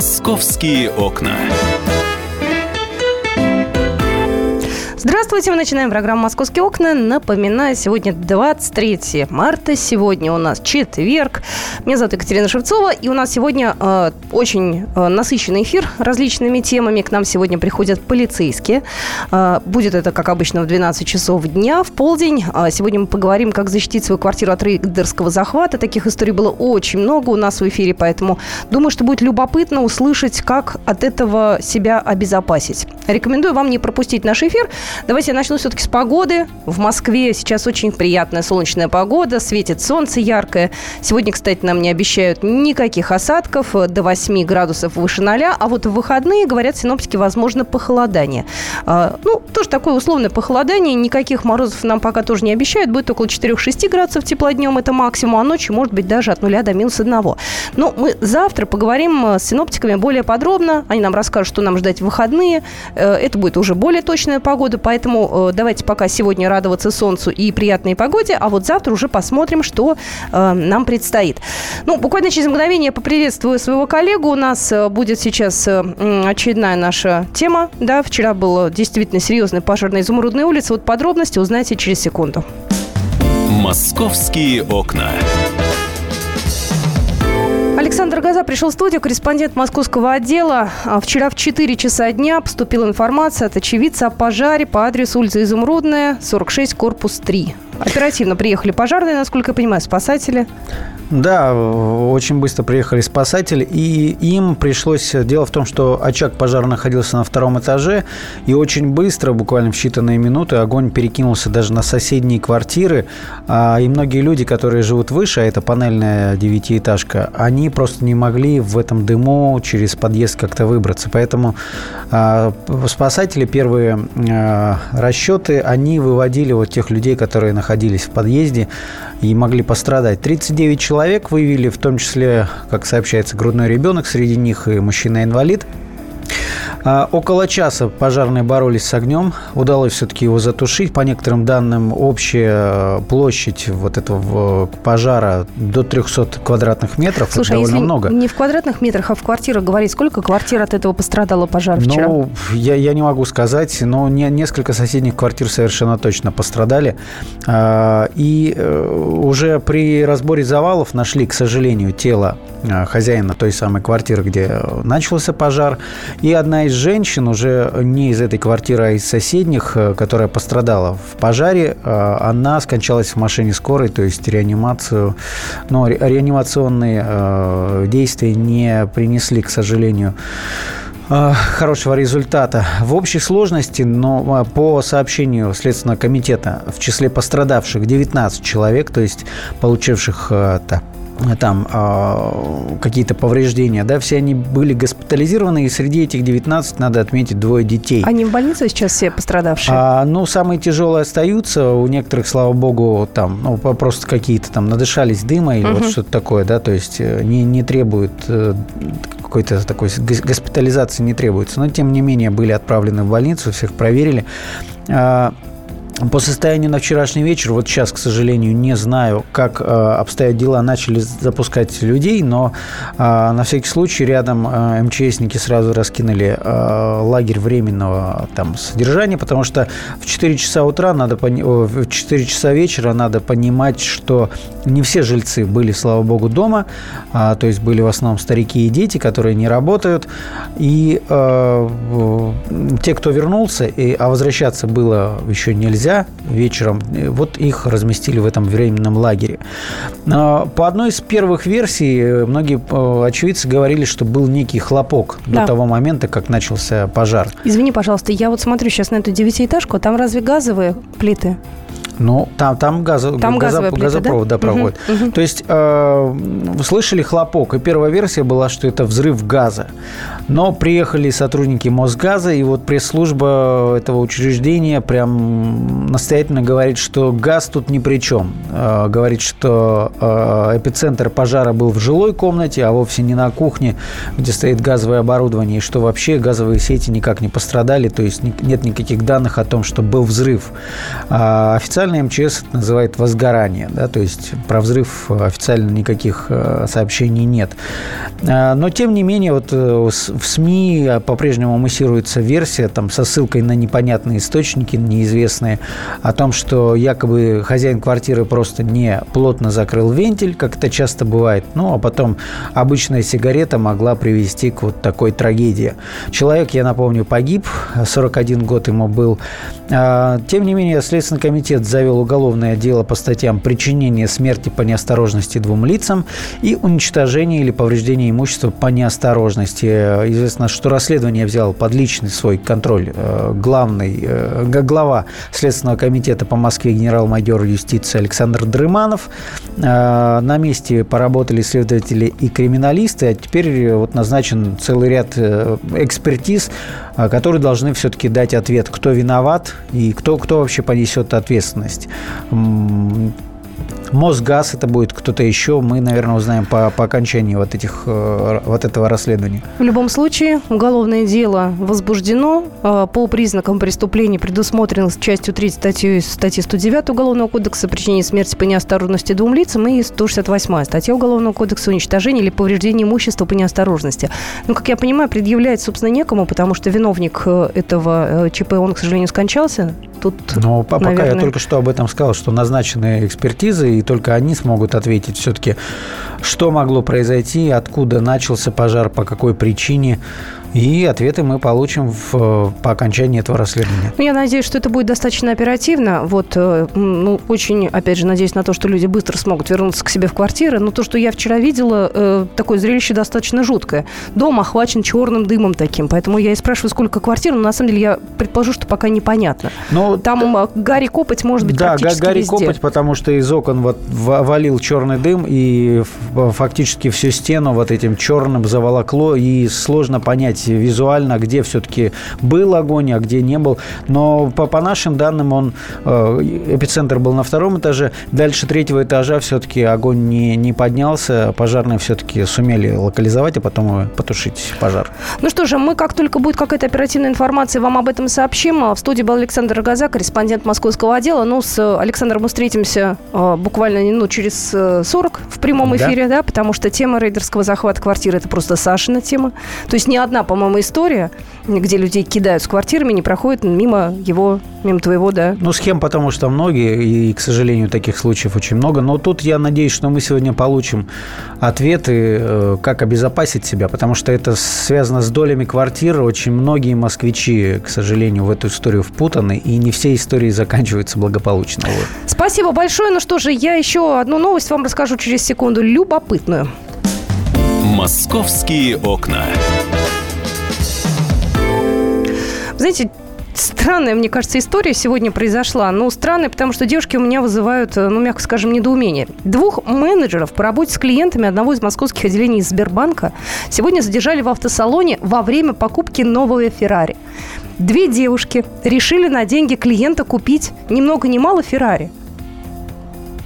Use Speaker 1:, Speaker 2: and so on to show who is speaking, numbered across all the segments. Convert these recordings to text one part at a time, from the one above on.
Speaker 1: Московские окна.
Speaker 2: Здравствуйте, мы начинаем программу «Московские окна». Напоминаю, сегодня 23 марта, сегодня у нас четверг. Меня зовут Екатерина Шевцова, и у нас сегодня э, очень э, насыщенный эфир различными темами. К нам сегодня приходят полицейские. Э, будет это, как обычно, в 12 часов дня, в полдень. Э, сегодня мы поговорим, как защитить свою квартиру от рейдерского захвата. Таких историй было очень много у нас в эфире, поэтому думаю, что будет любопытно услышать, как от этого себя обезопасить. Рекомендую вам не пропустить наш эфир – Давайте я начну все-таки с погоды. В Москве сейчас очень приятная солнечная погода, светит солнце яркое. Сегодня, кстати, нам не обещают никаких осадков, до 8 градусов выше ноля, а вот в выходные, говорят синоптики, возможно похолодание. А, ну, тоже такое условное похолодание, никаких морозов нам пока тоже не обещают, будет около 4-6 градусов тепла днем, это максимум, а ночью может быть даже от 0 до минус 1. Но мы завтра поговорим с синоптиками более подробно, они нам расскажут, что нам ждать в выходные, э, это будет уже более точная погода, Поэтому э, давайте пока сегодня радоваться солнцу и приятной погоде, а вот завтра уже посмотрим, что э, нам предстоит. Ну, буквально через мгновение я поприветствую своего коллегу. У нас э, будет сейчас очередная наша тема. Да, вчера был действительно серьезный пожар на Изумрудной улице. Вот подробности узнаете через секунду.
Speaker 1: Московские окна.
Speaker 2: Александр Газа пришел в студию, корреспондент московского отдела. А вчера в 4 часа дня поступила информация от очевидца о пожаре по адресу улица Изумрудная, 46, корпус 3. Оперативно приехали пожарные, насколько я понимаю, спасатели.
Speaker 3: Да, очень быстро приехали спасатели, и им пришлось... Дело в том, что очаг пожара находился на втором этаже, и очень быстро, буквально в считанные минуты, огонь перекинулся даже на соседние квартиры, а, и многие люди, которые живут выше, а это панельная девятиэтажка, они просто не могли в этом дыму через подъезд как-то выбраться. Поэтому а, спасатели, первые а, расчеты, они выводили вот тех людей, которые находились в подъезде и могли пострадать. 39 человек человек выявили, в том числе, как сообщается, грудной ребенок, среди них и мужчина-инвалид. А, около часа пожарные боролись с огнем. Удалось все-таки его затушить. По некоторым данным, общая э, площадь вот этого пожара до 300 квадратных метров.
Speaker 2: Слушай,
Speaker 3: это довольно
Speaker 2: если
Speaker 3: много.
Speaker 2: не в квадратных метрах, а в квартирах говорить, сколько квартир от этого пострадало пожар вчера?
Speaker 3: Ну, я, я не могу сказать, но не, несколько соседних квартир совершенно точно пострадали. А, и э, уже при разборе завалов нашли, к сожалению, тело э, хозяина той самой квартиры, где начался пожар. И одна из из женщин, уже не из этой квартиры, а из соседних, э, которая пострадала в пожаре, э, она скончалась в машине скорой, то есть реанимацию, но реанимационные э, действия не принесли, к сожалению, хорошего результата. В общей сложности, но по сообщению Следственного комитета, в числе пострадавших 19 человек, то есть получивших так, там э, какие-то повреждения, да, все они были госпитализированы, и среди этих 19 надо отметить двое детей.
Speaker 2: Они в больнице сейчас все пострадавшие? А,
Speaker 3: ну, самые тяжелые остаются, у некоторых, слава богу, там, ну, просто какие-то там надышались дыма или угу. вот что-то такое, да, то есть э, не, не требуют э, какой-то такой госпитализации не требуется, но тем не менее были отправлены в больницу, всех проверили. По состоянию на вчерашний вечер, вот сейчас, к сожалению, не знаю, как э, обстоят дела, начали запускать людей, но э, на всякий случай рядом э, МЧСники сразу раскинули э, лагерь временного там содержания, потому что в 4 часа утра надо, в 4 часа вечера надо понимать, что не все жильцы были, слава богу, дома, э, то есть были в основном старики и дети, которые не работают, и э, те, кто вернулся, и, а возвращаться было еще нельзя, нельзя вечером, вот их разместили в этом временном лагере. По одной из первых версий, многие э, очевидцы говорили, что был некий хлопок да. до того момента, как начался пожар.
Speaker 2: Извини, пожалуйста, я вот смотрю сейчас на эту девятиэтажку, там разве газовые плиты?
Speaker 3: Ну, там, там, газо, там газо, плита, газопровод да? Да, проводит. Угу, угу. То есть э, слышали хлопок, и первая версия была, что это взрыв газа. Но приехали сотрудники Мосгаза, и вот пресс-служба этого учреждения прям настоятельно говорит, что газ тут ни при чем. Э, говорит, что э, эпицентр пожара был в жилой комнате, а вовсе не на кухне, где стоит газовое оборудование, и что вообще газовые сети никак не пострадали, то есть нет никаких данных о том, что был взрыв. А официальный МЧС это называет возгорание, да, то есть про взрыв официально никаких э, сообщений нет. Но, тем не менее, вот в СМИ по-прежнему муссируется версия там, со ссылкой на непонятные источники, неизвестные, о том, что якобы хозяин квартиры просто не плотно закрыл вентиль, как это часто бывает, ну, а потом обычная сигарета могла привести к вот такой трагедии. Человек, я напомню, погиб, 41 год ему был. А, тем не менее, Следственный комитет завел уголовное дело по статьям причинения смерти по неосторожности двум лицам и уничтожение или повреждение имущества по неосторожности. Известно, что расследование взял под личный свой контроль э, главный, э, глава Следственного комитета по Москве генерал-майор юстиции Александр Дрыманов. Э, на месте поработали следователи и криминалисты, а теперь вот назначен целый ряд экспертиз, которые должны все-таки дать ответ, кто виноват и кто, кто вообще понесет ответственность. Мосгаз это будет кто-то еще. Мы, наверное, узнаем по, по окончании вот, этих, э, вот этого расследования.
Speaker 2: В любом случае, уголовное дело возбуждено. Э, по признакам преступления предусмотрено частью 3 статьи, статьи 109 Уголовного кодекса причинение смерти по неосторожности двум лицам и 168 статья Уголовного кодекса уничтожение или повреждение имущества по неосторожности. Ну, как я понимаю, предъявлять, собственно, некому, потому что виновник э, этого ЧП, он, к сожалению, скончался.
Speaker 3: Тут, Но пока наверное... я только что об этом сказал, что назначены экспертизы, и только они смогут ответить все-таки, что могло произойти, откуда начался пожар, по какой причине. И ответы мы получим в, по окончании этого расследования.
Speaker 2: Ну, я надеюсь, что это будет достаточно оперативно. Вот, э, ну, очень, опять же, надеюсь на то, что люди быстро смогут вернуться к себе в квартиры. Но то, что я вчера видела, э, такое зрелище достаточно жуткое. Дом охвачен черным дымом таким. Поэтому я и спрашиваю, сколько квартир. Но на самом деле я предположу, что пока непонятно. Но, Там да, Гарри копоть может быть да, практически
Speaker 3: Гарри
Speaker 2: везде.
Speaker 3: копоть, потому что из окон вот валил черный дым, и фактически всю стену вот этим черным заволокло, и сложно понять, понять визуально, где все-таки был огонь, а где не был. Но по, по нашим данным, он э, эпицентр был на втором этаже. Дальше третьего этажа все-таки огонь не, не поднялся. Пожарные все-таки сумели локализовать, а потом потушить пожар.
Speaker 2: Ну что же, мы как только будет какая-то оперативная информация, вам об этом сообщим. В студии был Александр Рогоза, корреспондент московского отдела. Ну, с Александром мы встретимся э, буквально ну, через 40 в прямом эфире, да. да, потому что тема рейдерского захвата квартиры – это просто Сашина тема. То есть ни одна, по-моему, история, где людей кидают с квартирами, не проходит мимо его, мимо твоего, да?
Speaker 3: Ну, схем потому что многие, и, к сожалению, таких случаев очень много. Но тут я надеюсь, что мы сегодня получим ответы, э, как обезопасить себя, потому что это связано с долями квартир. Очень многие москвичи, к сожалению, в эту историю впутаны, и не все истории заканчиваются благополучно. Вот.
Speaker 2: Спасибо большое. Ну что же, я еще одну новость вам расскажу через секунду, любопытную.
Speaker 1: «Московские окна».
Speaker 2: Знаете, странная, мне кажется, история сегодня произошла. Ну, странная, потому что девушки у меня вызывают, э, ну, мягко скажем, недоумение. Двух менеджеров по работе с клиентами одного из московских отделений Сбербанка сегодня задержали в автосалоне во время покупки нового Феррари. Две девушки решили на деньги клиента купить ни много ни мало Феррари.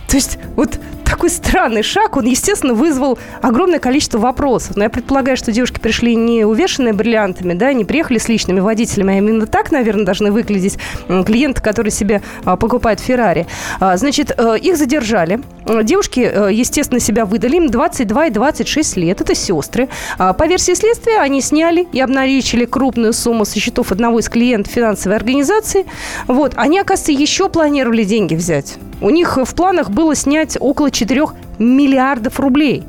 Speaker 2: То есть вот такой странный шаг, он, естественно, вызвал огромное количество вопросов. Но я предполагаю, что девушки пришли не увешанные бриллиантами, да, не приехали с личными водителями, а именно так, наверное, должны выглядеть клиенты, которые себе а, покупают Феррари. А, значит, э, их задержали. Девушки, э, естественно, себя выдали. Им 22 и 26 лет. Это сестры. А, по версии следствия, они сняли и обналичили крупную сумму со счетов одного из клиентов финансовой организации. Вот. Они, оказывается, еще планировали деньги взять. У них в планах было снять около 4 миллиардов рублей.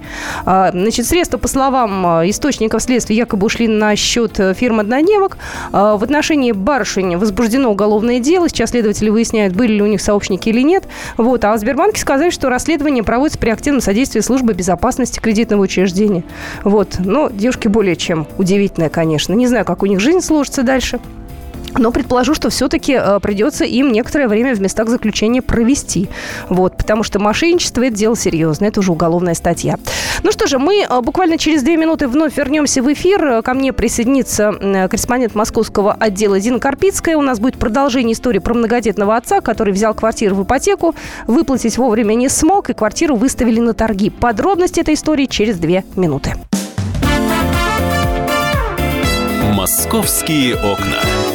Speaker 2: А, значит, средства, по словам а, источников следствия, якобы ушли на счет э, фирмы «Однодневок». А, в отношении барышень возбуждено уголовное дело. Сейчас следователи выясняют, были ли у них сообщники или нет. Вот. А в Сбербанке сказали, что расследование проводится при активном содействии службы безопасности кредитного учреждения. Вот. Но девушки более чем удивительная, конечно. Не знаю, как у них жизнь сложится дальше. Но предположу, что все-таки э, придется им некоторое время в местах заключения провести. Вот, потому что мошенничество – это дело серьезное, это уже уголовная статья. Ну что же, мы э, буквально через две минуты вновь вернемся в эфир. Ко мне присоединится корреспондент московского отдела Дина Карпицкая. У нас будет продолжение истории про многодетного отца, который взял квартиру в ипотеку, выплатить вовремя не смог, и квартиру выставили на торги. Подробности этой истории через две минуты.
Speaker 1: «Московские окна».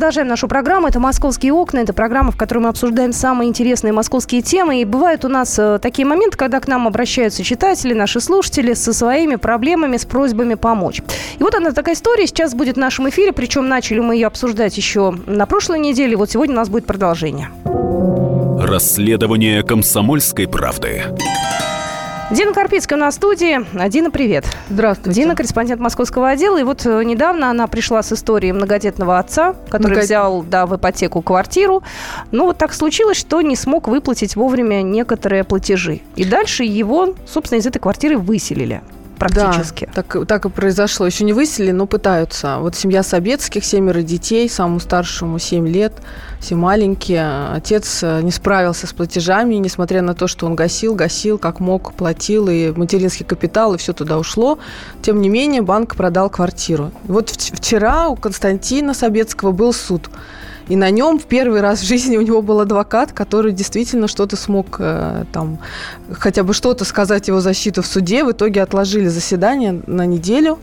Speaker 2: Продолжаем нашу программу. Это «Московские окна». Это программа, в которой мы обсуждаем самые интересные московские темы. И бывают у нас э, такие моменты, когда к нам обращаются читатели, наши слушатели со своими проблемами, с просьбами помочь. И вот она такая история сейчас будет в нашем эфире. Причем начали мы ее обсуждать еще на прошлой неделе. Вот сегодня у нас будет продолжение.
Speaker 1: Расследование комсомольской правды.
Speaker 2: Дина Карпицкая у нас в студии. Дина, привет.
Speaker 4: Здравствуйте.
Speaker 2: Дина, корреспондент московского отдела. И вот э, недавно она пришла с историей многодетного отца, который Многодет... взял да, в ипотеку квартиру. Ну, вот так случилось, что не смог выплатить вовремя некоторые платежи. И дальше его, собственно, из этой квартиры выселили практически.
Speaker 4: Да, так, так и произошло. Еще не выселили, но пытаются. Вот семья Собецких, семеро детей, самому старшему 7 лет, все маленькие. Отец э, не справился с платежами, несмотря на то, что он гасил, гасил, как мог, платил, и материнский капитал, и все туда ушло. Тем не менее, банк продал квартиру. Вот вчера у Константина Собецкого был суд. И на нем в первый раз в жизни у него был адвокат, который действительно что-то смог э, там, хотя бы что-то сказать его защиту в суде. В итоге отложили заседание на неделю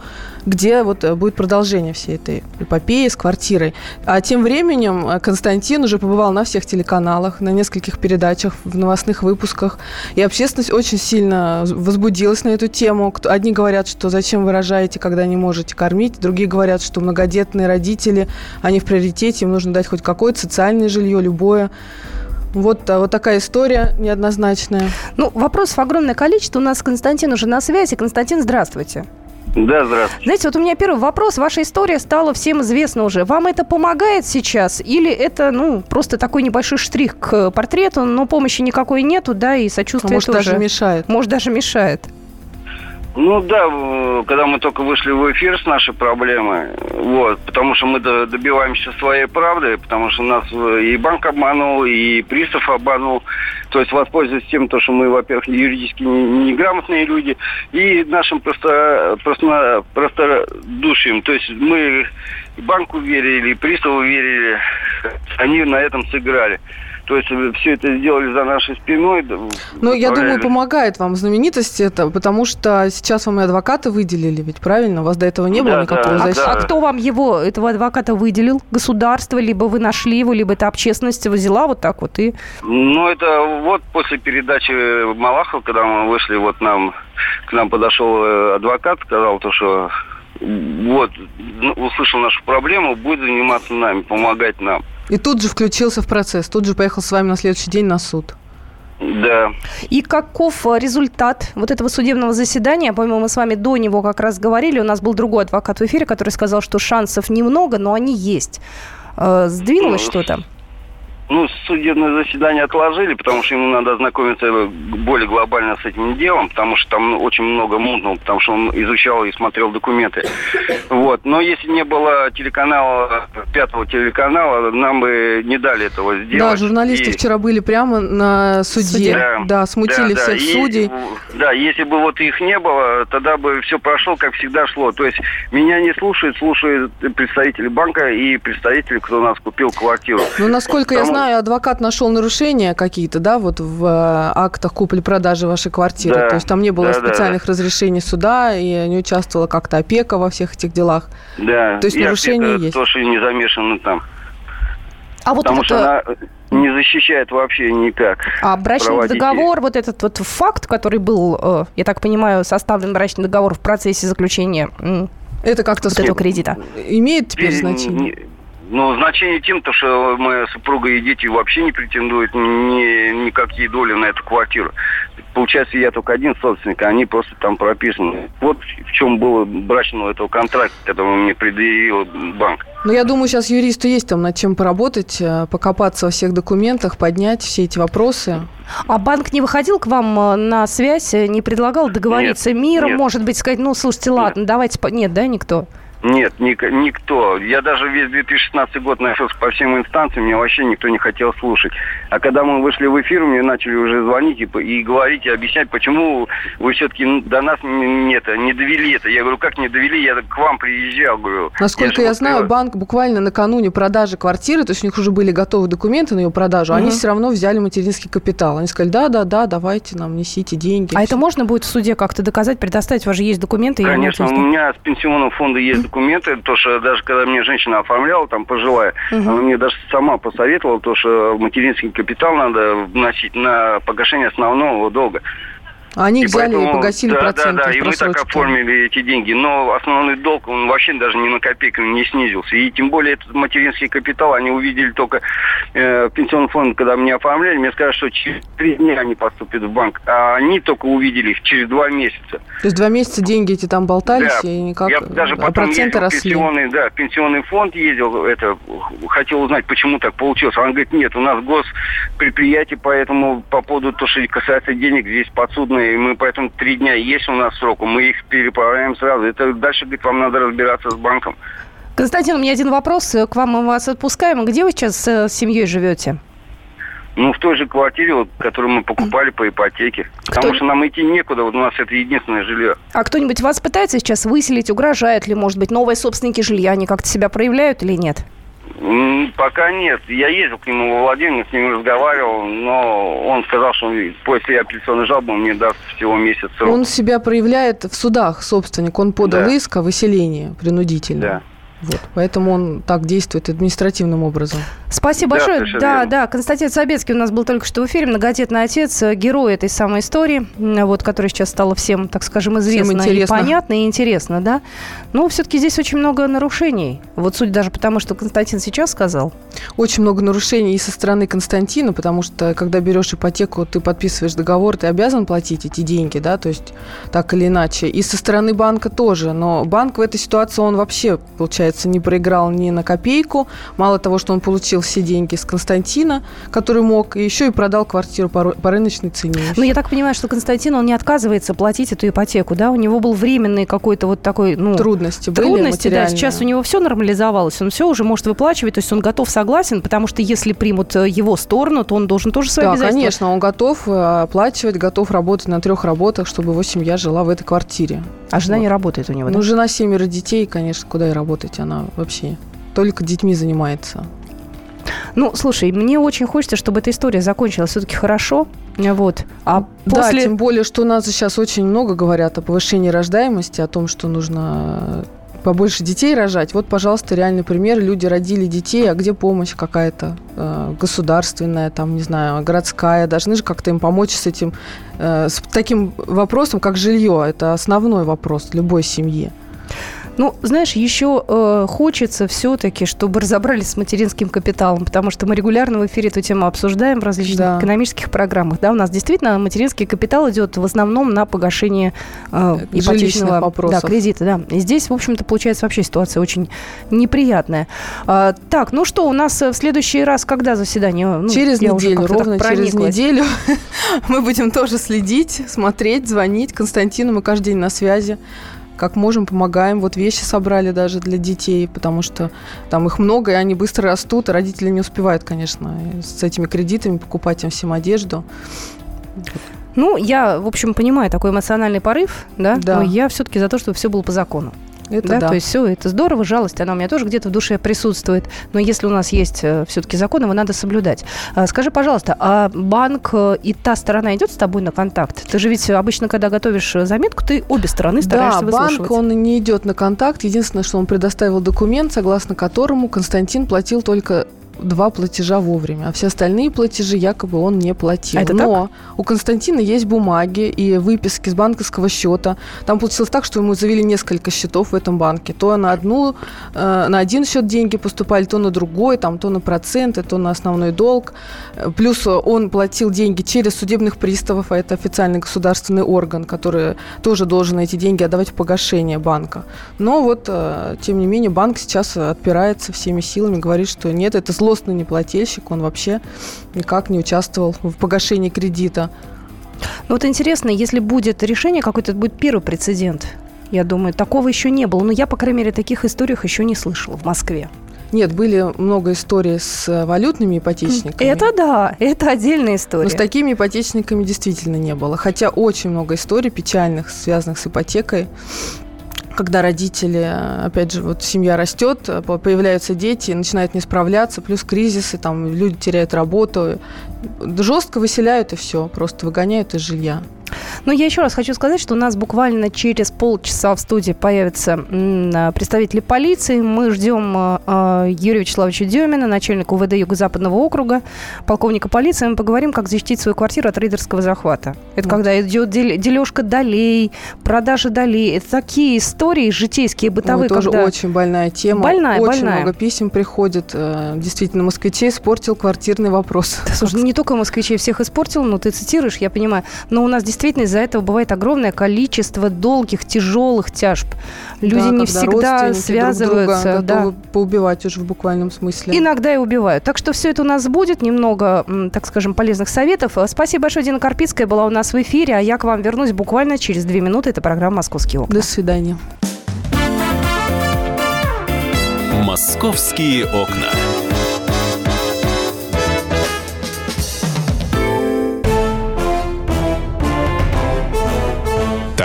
Speaker 4: где вот э, будет продолжение всей этой эпопеи с квартирой. А тем временем э, Константин уже побывал на всех телеканалах, на нескольких передачах, в новостных выпусках. И общественность очень сильно возбудилась на эту тему. Одни говорят, что зачем выражаете, когда не можете кормить. Другие говорят, что многодетные родители, они в приоритете, им нужно дать хоть какое-то социальное жилье, любое. Вот, вот такая история неоднозначная.
Speaker 2: Ну, вопросов огромное количество. У нас Константин уже на связи. Константин, здравствуйте.
Speaker 5: Да, здравствуйте.
Speaker 2: Знаете, вот у меня первый вопрос. Ваша история стала всем известна уже. Вам это помогает сейчас? Или это, ну, просто такой небольшой штрих к портрету, но помощи никакой нету, да, и сочувствие а
Speaker 4: может,
Speaker 2: тоже.
Speaker 4: даже мешает.
Speaker 2: Может, даже мешает.
Speaker 5: Ну да, когда мы только вышли в эфир с нашей проблемой, вот, потому что мы добиваемся своей правды, потому что нас и банк обманул, и пристав обманул, то есть воспользуясь тем, то, что мы, во-первых, юридически неграмотные люди, и нашим просто, просто, просто душим. То есть мы банку верили, и приставу верили, они на этом сыграли. То есть все это сделали за нашей спиной.
Speaker 4: Ну, я думаю, помогает вам знаменитость это, потому что сейчас вам и адвоката выделили, ведь правильно? У вас до этого не было да, никакого
Speaker 2: да,
Speaker 4: защиты.
Speaker 2: А, а кто вам его, этого адвоката выделил? Государство, либо вы нашли его, либо это общественность взяла вот так вот и...
Speaker 5: Ну, это вот после передачи Малахова, когда мы вышли, вот нам, к нам подошел э, адвокат, сказал то, что вот, ну, услышал нашу проблему, будет заниматься нами, помогать нам.
Speaker 4: И тут же включился в процесс, тут же поехал с вами на следующий день на суд.
Speaker 5: Да.
Speaker 2: И каков э, результат вот этого судебного заседания? По-моему, мы с вами до него как раз говорили. У нас был другой адвокат в эфире, который сказал, что шансов немного, но они есть. Э, сдвинулось ну, что-то?
Speaker 5: Ну, судебное заседание отложили, потому что ему надо ознакомиться более глобально с этим делом, потому что там очень много мутного, потому что он изучал и смотрел документы. Вот. Но если не было телеканала, пятого телеканала, нам бы не дали этого сделать.
Speaker 4: Да, журналисты и... вчера были прямо на суде. Да, да смутили да, всех да. судей.
Speaker 5: И, да, если бы вот их не было, тогда бы все прошло, как всегда шло. То есть меня не слушают, слушают представители банка и представители, кто у нас купил квартиру.
Speaker 4: Ну, насколько я знаю, знаю, адвокат нашел нарушения какие-то, да, вот в э, актах купли-продажи вашей квартиры.
Speaker 5: Да.
Speaker 4: То есть там не было
Speaker 5: Да, да,
Speaker 4: специальных разрешений суда, и не участвовала как-то опека во всех этих делах.
Speaker 5: Да.
Speaker 4: То есть
Speaker 5: Я
Speaker 4: нарушения
Speaker 5: это
Speaker 4: есть.
Speaker 5: тоже не замешана там.
Speaker 2: А вот
Speaker 5: потому
Speaker 2: этот,
Speaker 5: что
Speaker 2: э,
Speaker 5: она не защищает вообще никак.
Speaker 2: а брачный
Speaker 5: права детей.
Speaker 2: договор, вот этот вот факт, который был, э, я так понимаю, составлен брачный договор в процессе заключения
Speaker 4: Это как-то
Speaker 2: вот этого кредита.
Speaker 4: имеет теперь
Speaker 5: Теперь
Speaker 4: значение?
Speaker 5: Ну, значение тем, то, что моя супруга и дети вообще не претендуют ни, никакие доли на эту квартиру. Получается, я только один собственник, а они просто там прописаны. Вот в чем было брачного этого контракта, который мне предъявил банк.
Speaker 4: Ну, я думаю, сейчас юристу есть там над чем поработать, э, покопаться во всех документах, поднять все эти вопросы.
Speaker 2: А банк не выходил к вам э, на связь, э, не предлагал договориться миром,
Speaker 5: нет.
Speaker 2: может быть, сказать, ну, слушайте, ладно, давайте... по- Нет, да, никто?
Speaker 5: Нет, ник- никто. Я даже весь 2016 год носился по всем инстанциям, меня вообще никто не хотел слушать. А когда мы вышли в эфир, мне начали уже звонить и, по- и говорить, и объяснять, почему вы все-таки до нас не, это, не довели это. Я говорю, как не довели, я к вам приезжал, говорю.
Speaker 4: Насколько я,
Speaker 5: вот,
Speaker 4: знаю, банк буквально накануне продажи квартиры, то есть у них уже были готовы документы на ее продажу, они
Speaker 2: Мгм.
Speaker 4: все равно взяли материнский капитал. Они сказали, да-да-да, давайте нам несите деньги.
Speaker 2: А это
Speaker 4: Всё.
Speaker 2: можно будет в суде как-то доказать, предоставить? У вас же есть документы? я
Speaker 5: Конечно, у меня с пенсионного фонда есть документы, то что даже когда мне женщина оформляла, там пожилая,
Speaker 2: Мгм.
Speaker 5: она мне даже сама посоветовала, то что материнский капитал надо вносить на погашение основного долга.
Speaker 4: А Они
Speaker 5: И
Speaker 4: взяли и
Speaker 5: поэтому-
Speaker 4: погасили
Speaker 5: да,
Speaker 4: проценты
Speaker 5: Да, да, и мы так оформили эти деньги. Но основной долг, он вообще даже ни на копейку не снизился. И тем более этот материнский капитал они увидели только э, пенсионный фонд, когда меня оформляли, мне сказали, что через три дня они поступят в банк. А они только увидели их через два месяца.
Speaker 4: То есть два месяца деньги эти там болтались,
Speaker 5: Да.
Speaker 4: и никак,
Speaker 5: Я даже
Speaker 4: а проценты росли.
Speaker 5: пенсионный, да, пенсионный фонд ездил, это, хотел узнать, почему так получилось. Он говорит, нет, у нас госпредприятие, поэтому по поводу того, что касается денег, здесь подсудные, и мы поэтому три дня есть у нас срок, мы их переправляем сразу. Это дальше, говорит, вам надо разбираться с банком.
Speaker 2: Константин, у меня один вопрос к вам, мы вас отпускаем. Где вы сейчас с семьей живете?
Speaker 5: Ну, в той же квартире, вот, которую мы покупали по ипотеке. Потому
Speaker 2: Кто-
Speaker 5: что нам идти некуда, вот у нас это единственное жилье.
Speaker 2: А кто-нибудь вас пытается сейчас выселить, угрожает ли, может быть, новые собственники жилья, они как-то себя проявляют или нет?
Speaker 5: Пока нет. Я ездил к нему во Владимир, с ним разговаривал, но он сказал, что после апелляционной жалобы он мне даст всего месяц срок.
Speaker 4: Он себя проявляет в судах, собственник. Он подал
Speaker 5: Да.
Speaker 4: иск о выселении принудительно.
Speaker 5: Да.
Speaker 4: Вот. Поэтому он так действует административным образом.
Speaker 2: Спасибо
Speaker 5: Да,
Speaker 2: большое. Да,
Speaker 5: верно.
Speaker 2: да, Константин Собецкий у нас был только что в эфире, многодетный отец, э, герой этой самой истории, вот, которая сейчас стала всем, так скажем, известна и понятна, и интересно, да. Но все-таки здесь очень много нарушений. Вот суть даже потому, что Константин сейчас сказал.
Speaker 4: Очень много нарушений и со стороны Константина, потому что когда берешь ипотеку, ты подписываешь договор, ты обязан платить эти деньги, да, то есть так или иначе. И со стороны банка тоже. Но банк в этой ситуации, он вообще, получается, не проиграл ни на копейку. Мало того, что он получил все деньги с Константина, который мог, и еще и продал квартиру по, по рыночной цене.
Speaker 2: Но я так понимаю, что Константин, он не отказывается платить эту ипотеку, да? У него был временный какой-то вот такой, ну...
Speaker 4: Трудности были
Speaker 2: Трудности, да, сейчас у него все нормализовалось, он все уже может выплачивать, то есть он готов, согласен, потому что если примут э, его сторону, то он должен тоже свои
Speaker 4: Да,
Speaker 2: обязательства.
Speaker 4: конечно, он готов э, оплачивать, готов работать на трех работах, чтобы его семья жила в этой квартире.
Speaker 2: А жена
Speaker 4: Вот.
Speaker 2: не работает у него, да?
Speaker 4: Ну, жена семеро детей, конечно, куда и работать, она вообще только детьми занимается.
Speaker 2: Ну, слушай, мне очень хочется, чтобы эта история закончилась все-таки хорошо, вот. А
Speaker 4: Да,
Speaker 2: после...
Speaker 4: тем более, что у нас сейчас очень много говорят о повышении рождаемости, о том, что нужно э, побольше детей рожать. Вот, пожалуйста, реальный пример. Люди родили детей, а где помощь какая-то э, государственная, там, не знаю, городская? Должны же как-то им помочь с этим, э, с таким вопросом, как жилье. Это основной вопрос любой семьи.
Speaker 2: Ну, знаешь, еще э, хочется все-таки, чтобы разобрались с материнским капиталом, потому что мы регулярно в эфире эту тему обсуждаем в различных
Speaker 4: Да.
Speaker 2: экономических программах. Да, у нас действительно материнский капитал идет в основном на погашение э, ипотечного да, кредита. Да. И здесь, в общем-то, получается вообще ситуация очень неприятная. А, так, ну что, у нас э, в следующий раз когда заседание? Ну,
Speaker 4: через неделю, ровно через неделю мы будем тоже следить, смотреть, звонить Константину. Мы каждый день на связи. Как можем, помогаем. Вот вещи собрали даже для детей, потому что там их много, и они быстро растут, и родители не успевают, конечно, с этими кредитами покупать им всем одежду.
Speaker 2: Ну, я, в общем, понимаю такой эмоциональный порыв, да,
Speaker 4: Да.
Speaker 2: но я все-таки за то, чтобы все было по закону.
Speaker 4: Это
Speaker 2: да,
Speaker 4: да.
Speaker 2: То есть все это здорово, жалость, она у меня тоже где-то в душе присутствует. Но если у нас есть э, все-таки закон, его надо соблюдать. А, Скажи, пожалуйста, а банк э, и та сторона идет с тобой на контакт? Ты же ведь обычно, когда готовишь э, заметку, ты обе стороны стараешься
Speaker 4: Да, банк, он не идет на контакт. Единственное, что он предоставил документ, согласно которому Константин платил только два платежа вовремя, а все остальные платежи якобы он не платил.
Speaker 2: А это
Speaker 4: Но у Константина есть бумаги и выписки с банковского счета. Там получилось так, что ему завели несколько счетов в этом банке. То на одну, э, на один счет деньги поступали, то на другой, там, то на проценты, то на основной долг. Э, Плюс он платил деньги через судебных приставов, а это официальный государственный орган, который тоже должен эти деньги отдавать в погашение банка. Но вот, э, тем не менее, банк сейчас отпирается всеми силами, говорит, что нет, это злостный неплательщик, он вообще никак не участвовал в погашении кредита.
Speaker 2: Ну вот интересно, если будет решение какое-то, это будет первый прецедент. Я думаю, такого еще не было. Но я, по крайней мере, таких историях еще не слышала в Москве.
Speaker 4: Нет, были много историй с валютными ипотечниками.
Speaker 2: Это да, это отдельная история.
Speaker 4: Но с такими ипотечниками действительно не было. Хотя очень много историй печальных, связанных с ипотекой. Когда родители, опять же, вот семья растет, по- появляются дети, начинают не справляться, плюс кризисы, там люди теряют работу, жестко выселяют и все, просто выгоняют из жилья.
Speaker 2: Но я еще раз хочу сказать, что у нас буквально через полчаса в студии появятся а, представители полиции. Мы ждем а, а, Юрия Вячеславовича Демина, начальника УВД Юго-Западного округа, полковника полиции. Мы поговорим, как защитить свою квартиру от рейдерского захвата. Это
Speaker 4: Вот.
Speaker 2: когда идет дел- дележка долей, продажа долей. Это такие истории житейские, бытовые,
Speaker 4: Ой, тоже
Speaker 2: когда...
Speaker 4: очень больная тема.
Speaker 2: Больная,
Speaker 4: очень
Speaker 2: больная.
Speaker 4: много писем приходит. э, Действительно, москвичей испортил квартирный вопрос.
Speaker 2: Да, слушай, не только москвичей всех испортил, но ты цитируешь, я понимаю. Но у нас действительно из-за этого бывает огромное количество долгих, тяжелых тяжб. Люди
Speaker 4: Да,
Speaker 2: не всегда
Speaker 4: родственники друг
Speaker 2: связываются.
Speaker 4: друга
Speaker 2: да.
Speaker 4: готовы поубивать уже в буквальном смысле.
Speaker 2: Иногда и убивают. Так что все это у нас будет. Немного, так скажем, полезных советов. Спасибо большое, Дина Карпицкая была у нас в эфире. А я к вам вернусь буквально через две минуты. Это программа «Московские окна».
Speaker 4: До свидания.
Speaker 1: «Московские окна».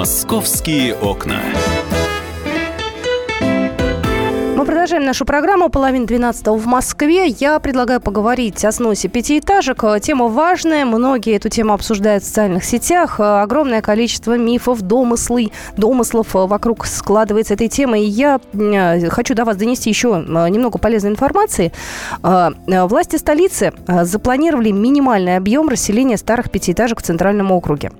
Speaker 1: «Московские окна».
Speaker 2: Продолжаем нашу программу. Половина двенадцатого в Москве. Я предлагаю поговорить о сносе пятиэтажек. Тема важная. Многие эту тему обсуждают в социальных сетях. Огромное количество мифов, домыслы, домыслов вокруг складывается этой темы. И я э, хочу до вас донести еще э, немного полезной информации. Э, Власти столицы запланировали минимальный объем расселения старых пятиэтажек в Центральном округе.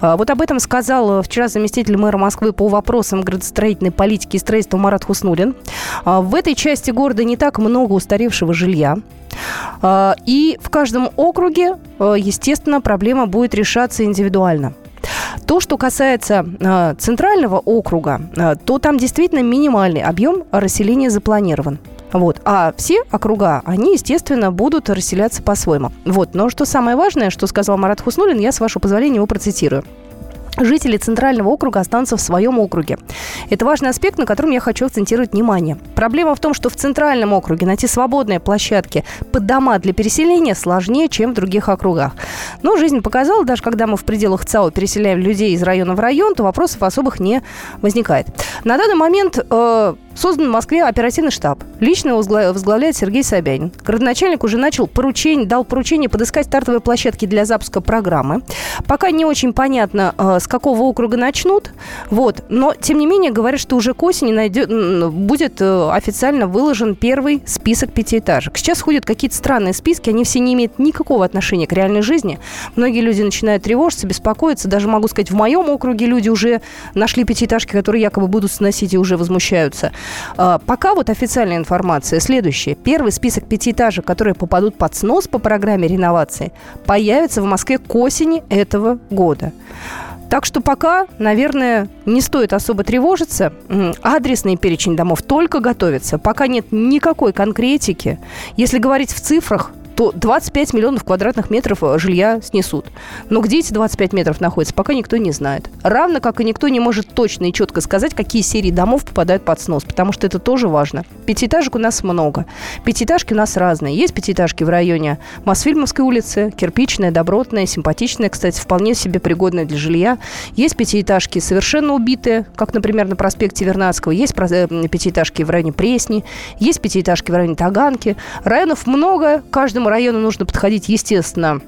Speaker 2: Вот об этом сказал вчера заместитель мэра Москвы по вопросам градостроительной политики и строительства Марат Хуснулин. А, В этой части города не так много устаревшего жилья. А, И в каждом округе, э, естественно, проблема будет решаться индивидуально. То, что касается э, центрального округа, то там действительно минимальный объем расселения запланирован. Вот. А все округа, они, естественно, будут расселяться по-своему. Вот. Но что самое важное, что сказал Марат Хуснулин, я, с вашего позволения, его процитирую. Жители Центрального округа останутся в своем округе. Это важный аспект, на котором я хочу акцентировать внимание. Проблема в том, что в Центральном округе найти свободные площадки под дома для переселения сложнее, чем в других округах. Но жизнь показала, даже когда мы в пределах ЦАО переселяем людей из района в район, то вопросов особых не возникает. На данный момент э, создан в Москве оперативный штаб. Лично его возгла- возглавляет Сергей Собянин. Городначальник уже начал поручение, дал поручение подыскать стартовые площадки для запуска программы. Пока не очень понятно, э, с какого округа начнут. Вот. Но, тем не менее, говорят, что уже к осени найдет, будет э, официально выложен первый список пятиэтажек. Сейчас ходят какие-то странные списки, они все не имеют никакого отношения к реальной жизни. Многие люди начинают тревожиться, беспокоиться. Даже, могу сказать, в моем округе люди уже нашли пятиэтажки, которые якобы будут сносить и уже возмущаются. А, Пока вот официальная информация следующая. Первый список пятиэтажек, которые попадут под снос по программе реновации, появится в Москве к осени этого года. Так что пока, наверное, не стоит особо тревожиться. Адресный перечень домов только готовится. Пока нет никакой конкретики. Если говорить в цифрах, то 25 миллионов квадратных метров э, жилья снесут. Но где эти 25 метров находятся, пока никто не знает. Равно как и никто не может точно и четко сказать, какие серии домов попадают под снос, потому что это тоже важно. Пятиэтажек у нас много. Пятиэтажки у нас разные. Есть пятиэтажки в районе Мосфильмовской улицы, кирпичная, добротная, симпатичная, кстати, вполне себе пригодная для жилья. Есть пятиэтажки совершенно убитые, как, например, на проспекте Вернадского. Есть э, пятиэтажки в районе Пресни. Есть пятиэтажки в районе Таганки. Районов много. Каждому району нужно подходить, естественно,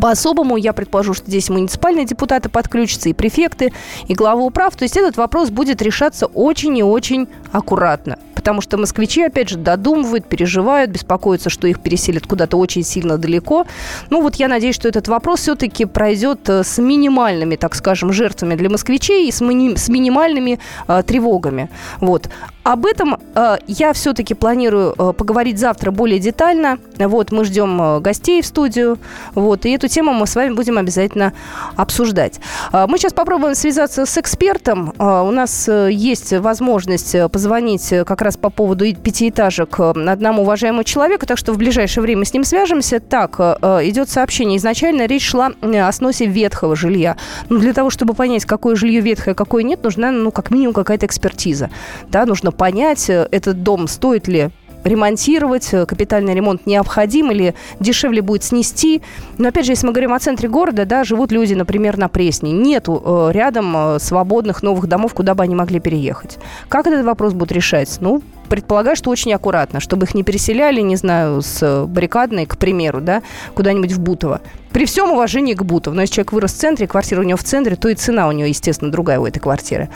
Speaker 2: по-особому, я предположу, что здесь муниципальные депутаты подключатся, и префекты, и главы управ. То есть этот вопрос будет решаться очень и очень аккуратно. Потому что москвичи, опять же, додумывают, переживают, беспокоятся, что их переселят куда-то очень сильно далеко. Ну вот я надеюсь, что этот вопрос все-таки пройдет э, с минимальными, так скажем, жертвами для москвичей и с, ми- с минимальными э, тревогами. Вот. Об этом э, я все-таки планирую э, поговорить завтра более детально. Вот, мы ждем э, гостей в студию. Вот, и эту тему мы с вами будем обязательно обсуждать. Э, мы сейчас попробуем связаться с экспертом. Э, у нас э, есть возможность позвонить как раз по поводу пятиэтажек одному уважаемому человеку, так что в ближайшее время с ним свяжемся. Так, э, идет сообщение. Изначально речь шла о сносе ветхого жилья. Но для того, чтобы понять, какое жилье ветхое, какое нет, нужна, ну, как минимум, какая-то экспертиза. Да, нужно понять, э, этот дом стоит ли ремонтировать, э, капитальный ремонт необходим или дешевле будет снести. Но опять же, если мы говорим о центре города, да, живут люди, например, на Пресне. Нету э, рядом э, свободных новых домов, куда бы они могли переехать. Как этот вопрос будет решать? Ну, предполагаю, что очень аккуратно, чтобы их не переселяли, не знаю, с баррикадной, к примеру, да, куда-нибудь в Бутово. При всем уважении к Бутову. Но если человек вырос в центре, квартира у него в центре, то и цена у него, естественно, другая у этой квартиры.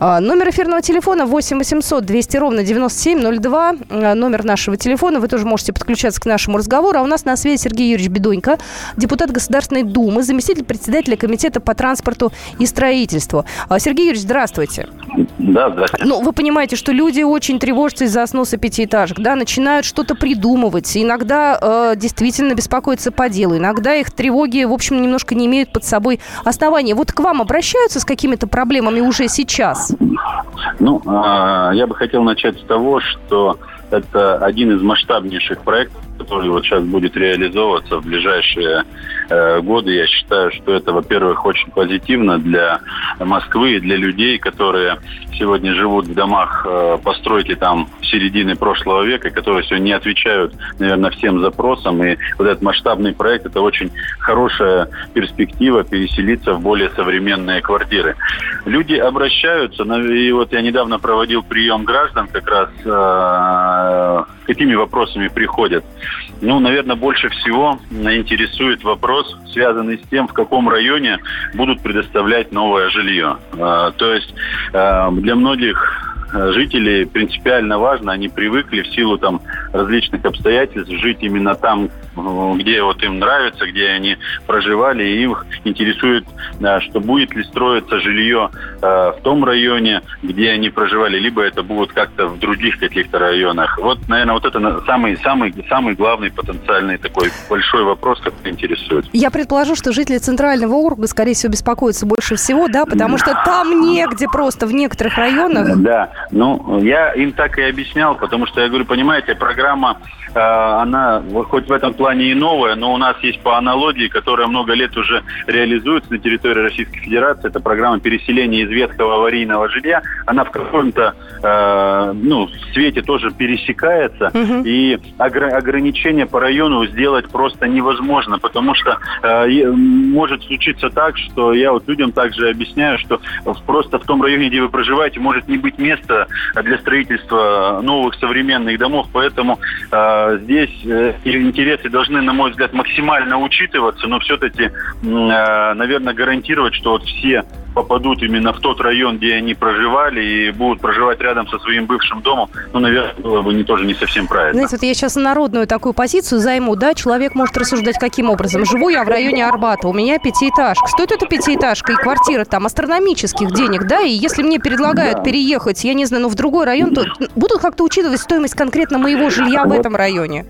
Speaker 2: А, номер эфирного телефона 8 800 200 ровно 9702. А, номер нашего телефона. Вы тоже можете подключаться к нашему разговору. А у нас на связи Сергей Юрьевич Бедонько, депутат Государственной Думы, заместитель председателя Комитета по транспорту и строительству. А, Сергей Юрьевич, здравствуйте.
Speaker 6: Да, здравствуйте.
Speaker 2: Ну, вы понимаете, что люди очень тревожатся из-за сноса пятиэтажек, да, начинают что-то придумывать. Иногда э, действительно беспокоятся по делу, иногда их тревоги, в общем, немножко не имеют под собой основания. Вот к вам обращаются с какими-то проблемами уже сейчас?
Speaker 6: Ну, а, я бы хотел начать с того, что это один из масштабнейших проектов, который вот сейчас будет реализовываться в ближайшие э, годы. Я считаю, что это, во-первых, очень позитивно для Москвы и для людей, которые сегодня живут в домах э, постройки там середины прошлого века, которые сегодня не отвечают, наверное, всем запросам. И вот этот масштабный проект – это очень хорошая перспектива переселиться в более современные квартиры. Люди обращаются, и вот я недавно проводил прием граждан как раз э, какими вопросами приходят. Ну, наверное, больше всего интересует вопрос, связанный с тем, в каком районе будут предоставлять новое жилье. Э, то есть э, для многих жителей принципиально важно, они привыкли в силу там различных обстоятельств жить именно там, где вот им нравится, где они проживали, и их интересует, что будет ли строиться жилье э, в том районе, где они проживали, либо это будет как-то в других каких-то районах. Вот, наверное, вот это самый, самый, самый главный потенциальный такой большой вопрос, который интересует.
Speaker 2: Я предположу, что жители Центрального округа, скорее всего, беспокоятся больше всего, да, потому что там негде просто в некоторых районах.
Speaker 6: Да, ну, я им так и объяснял, потому что я говорю, понимаете, программа, э, она хоть в этом плане и новая, но у нас есть по аналогии, которая много лет уже реализуется на территории Российской Федерации. Это программа переселения из ветхого аварийного жилья. Она в каком-то э, ну, свете тоже пересекается. Угу. И огр- ограничения по району сделать просто невозможно, потому что э, может случиться так, что я вот людям также объясняю, что просто в том районе, где вы проживаете, может не быть места для строительства новых современных домов. Поэтому э, здесь э, интересы должны, на мой взгляд, максимально учитываться, но все-таки, э, наверное, гарантировать, что вот все попадут именно в тот район, где они проживали и будут проживать рядом со своим бывшим домом, ну, наверное, было бы не, тоже не совсем правильно.
Speaker 2: Знаете, вот я сейчас народную такую позицию займу, да, человек может рассуждать каким образом. Живу я в районе Арбата, у меня пятиэтажка. Стоит эта пятиэтажка и квартира там астрономических денег, да, и если мне предлагают да. переехать, я не знаю, ну, в другой район, то будут как-то учитывать стоимость конкретно моего жилья в этом районе?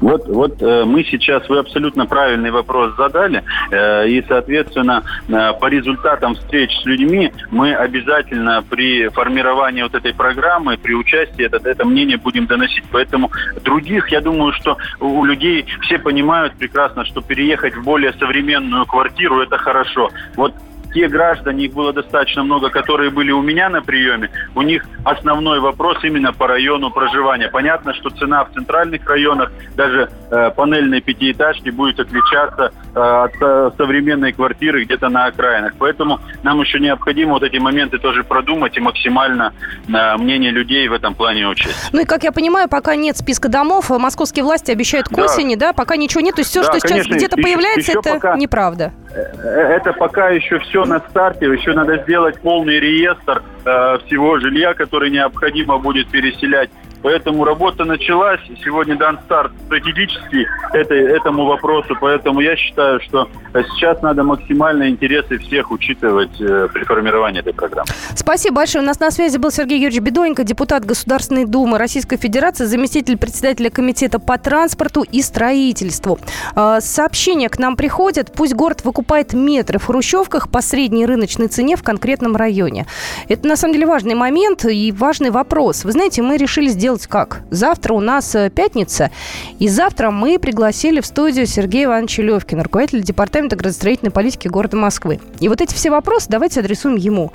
Speaker 6: Вот, вот э, мы сейчас, вы абсолютно правильный вопрос задали, э, и, соответственно, э, по результатам встреч с людьми мы обязательно при формировании вот этой программы, при участии это, это мнение будем доносить. Поэтому других, я думаю, что у людей все понимают прекрасно, что переехать в более современную квартиру это хорошо. Вот те граждане, их было достаточно много, которые были у меня на приеме, у них основной вопрос именно по району проживания. Понятно, что цена в центральных районах, даже э, панельной пятиэтажки, будет отличаться э, от э, современной квартиры где-то на окраинах. Поэтому нам еще необходимо вот эти моменты тоже продумать и максимально э, мнение людей в этом плане учесть.
Speaker 2: Ну и, как я понимаю, пока нет списка домов, московские власти обещают к да. осени, да, пока ничего нет, то есть все, да, что конечно, сейчас где-то появляется, еще это пока... неправда.
Speaker 6: Э, это пока еще все на старте, еще надо сделать полный реестр э, всего жилья, который необходимо будет переселять Поэтому работа началась. Сегодня дан старт стратегический этой, этому вопросу. Поэтому я считаю, что сейчас надо максимально интересы всех учитывать э, при формировании этой программы.
Speaker 2: Спасибо большое. У нас на связи был Сергей Юрьевич Бедонько, депутат Государственной Думы Российской Федерации, заместитель председателя Комитета по транспорту и строительству. Э, сообщения к нам приходят. Пусть город выкупает метры в хрущевках по средней рыночной цене в конкретном районе. Это на самом деле важный момент и важный вопрос. Вы знаете, мы решили сделать делать как? Завтра у нас э, пятница, и завтра мы пригласили в студию Сергея Ивановича Левкина, руководителя Департамента градостроительной политики города Москвы. И вот эти все вопросы давайте адресуем ему,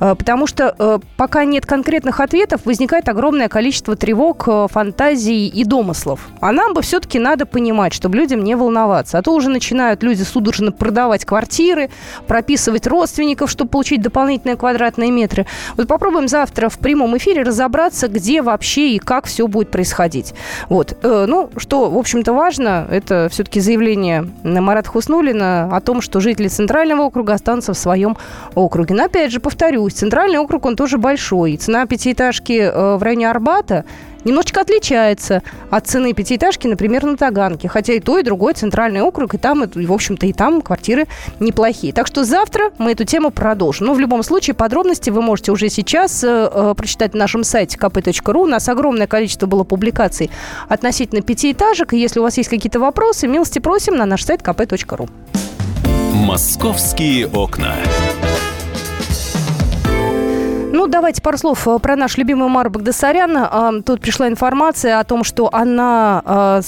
Speaker 2: э, потому что э, пока нет конкретных ответов, возникает огромное количество тревог, фантазий и домыслов. А нам бы все-таки надо понимать, чтобы людям не волноваться. А то уже начинают люди судорожно продавать квартиры, прописывать родственников, чтобы получить дополнительные квадратные метры. Вот попробуем завтра в прямом эфире разобраться, где вообще и как все будет происходить. Вот. Э, ну, что, в общем-то, важно, это все-таки заявление Марата Хуснулина о том, что жители Центрального округа останутся в своем округе. Но, опять же, повторюсь, Центральный округ, он тоже большой. Цена пятиэтажки э, в районе Арбата немножечко отличается от цены пятиэтажки, например, на Таганке. Хотя и то, и другой центральный округ, и там, и, в общем-то, и там квартиры неплохие. Так что завтра мы эту тему продолжим. Но в любом случае подробности вы можете уже сейчас э, э прочитать на нашем сайте kp.ru. У нас огромное количество было публикаций относительно пятиэтажек. И если у вас есть какие-то вопросы, милости просим на наш сайт kp.ru.
Speaker 1: Московские окна.
Speaker 2: Ну, давайте пару слов э, про наш любимый Мару Багдасарян. А, тут пришла информация о том, что она а,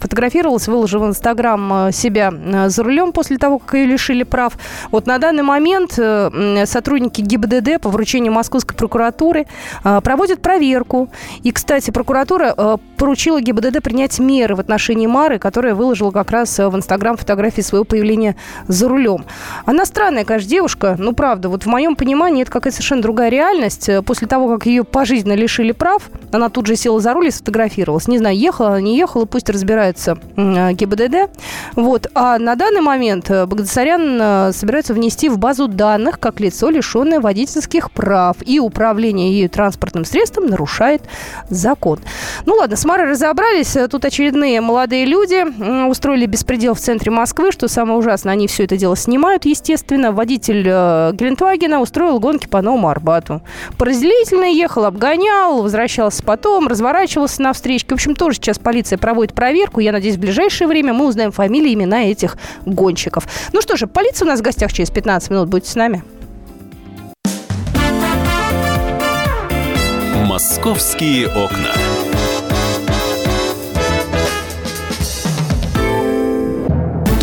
Speaker 2: фотографировалась, выложила в Инстаграм э, себя э, за рулем после того, как ее лишили прав. Вот на данный момент сотрудники ГИБДД по вручению Московской прокуратуры проводят проверку. И, кстати, прокуратура поручила ГИБДД принять меры в отношении Мары, которая выложила как раз в Инстаграм фотографии своего появления за рулем. Она странная, конечно, девушка. Ну, правда, вот в моем понимании это какая-то совершенно другая реальность. Э, после того, как ее пожизненно лишили прав, она тут же села за руль и сфотографировалась. Не знаю, ехала она, не ехала, пусть разбираются э, ГИБДД. Вот. А на данный момент э, Багдасарян собирается внести в базу данных как лицо, лишенное водительских прав. И управление ею транспортным средством нарушает закон. Ну ладно, с Марой разобрались. Тут очередные молодые люди устроили беспредел в центре Москвы. Что самое ужасное, они все это дело снимают, естественно. Водитель Гелендвагена устроил гонки по Новому Арбату зарплату. Поразделительно ехал, обгонял, возвращался потом, разворачивался на встречке. В общем, тоже сейчас полиция проводит проверку. Я надеюсь, в ближайшее время мы узнаем фамилии, имена этих гонщиков. Ну что же, полиция у нас в гостях через 15 минут. Будьте с нами.
Speaker 1: Московские окна.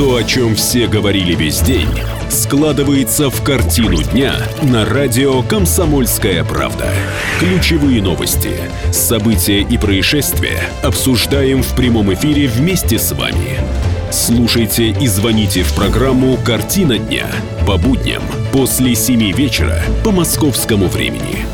Speaker 1: То, о чем все говорили весь день – складывается в картину дня на радио «Комсомольская правда». Ключевые новости, события и происшествия обсуждаем в прямом эфире вместе с вами. Слушайте и звоните в программу «Картина дня» по будням после 7 вечера по московскому времени.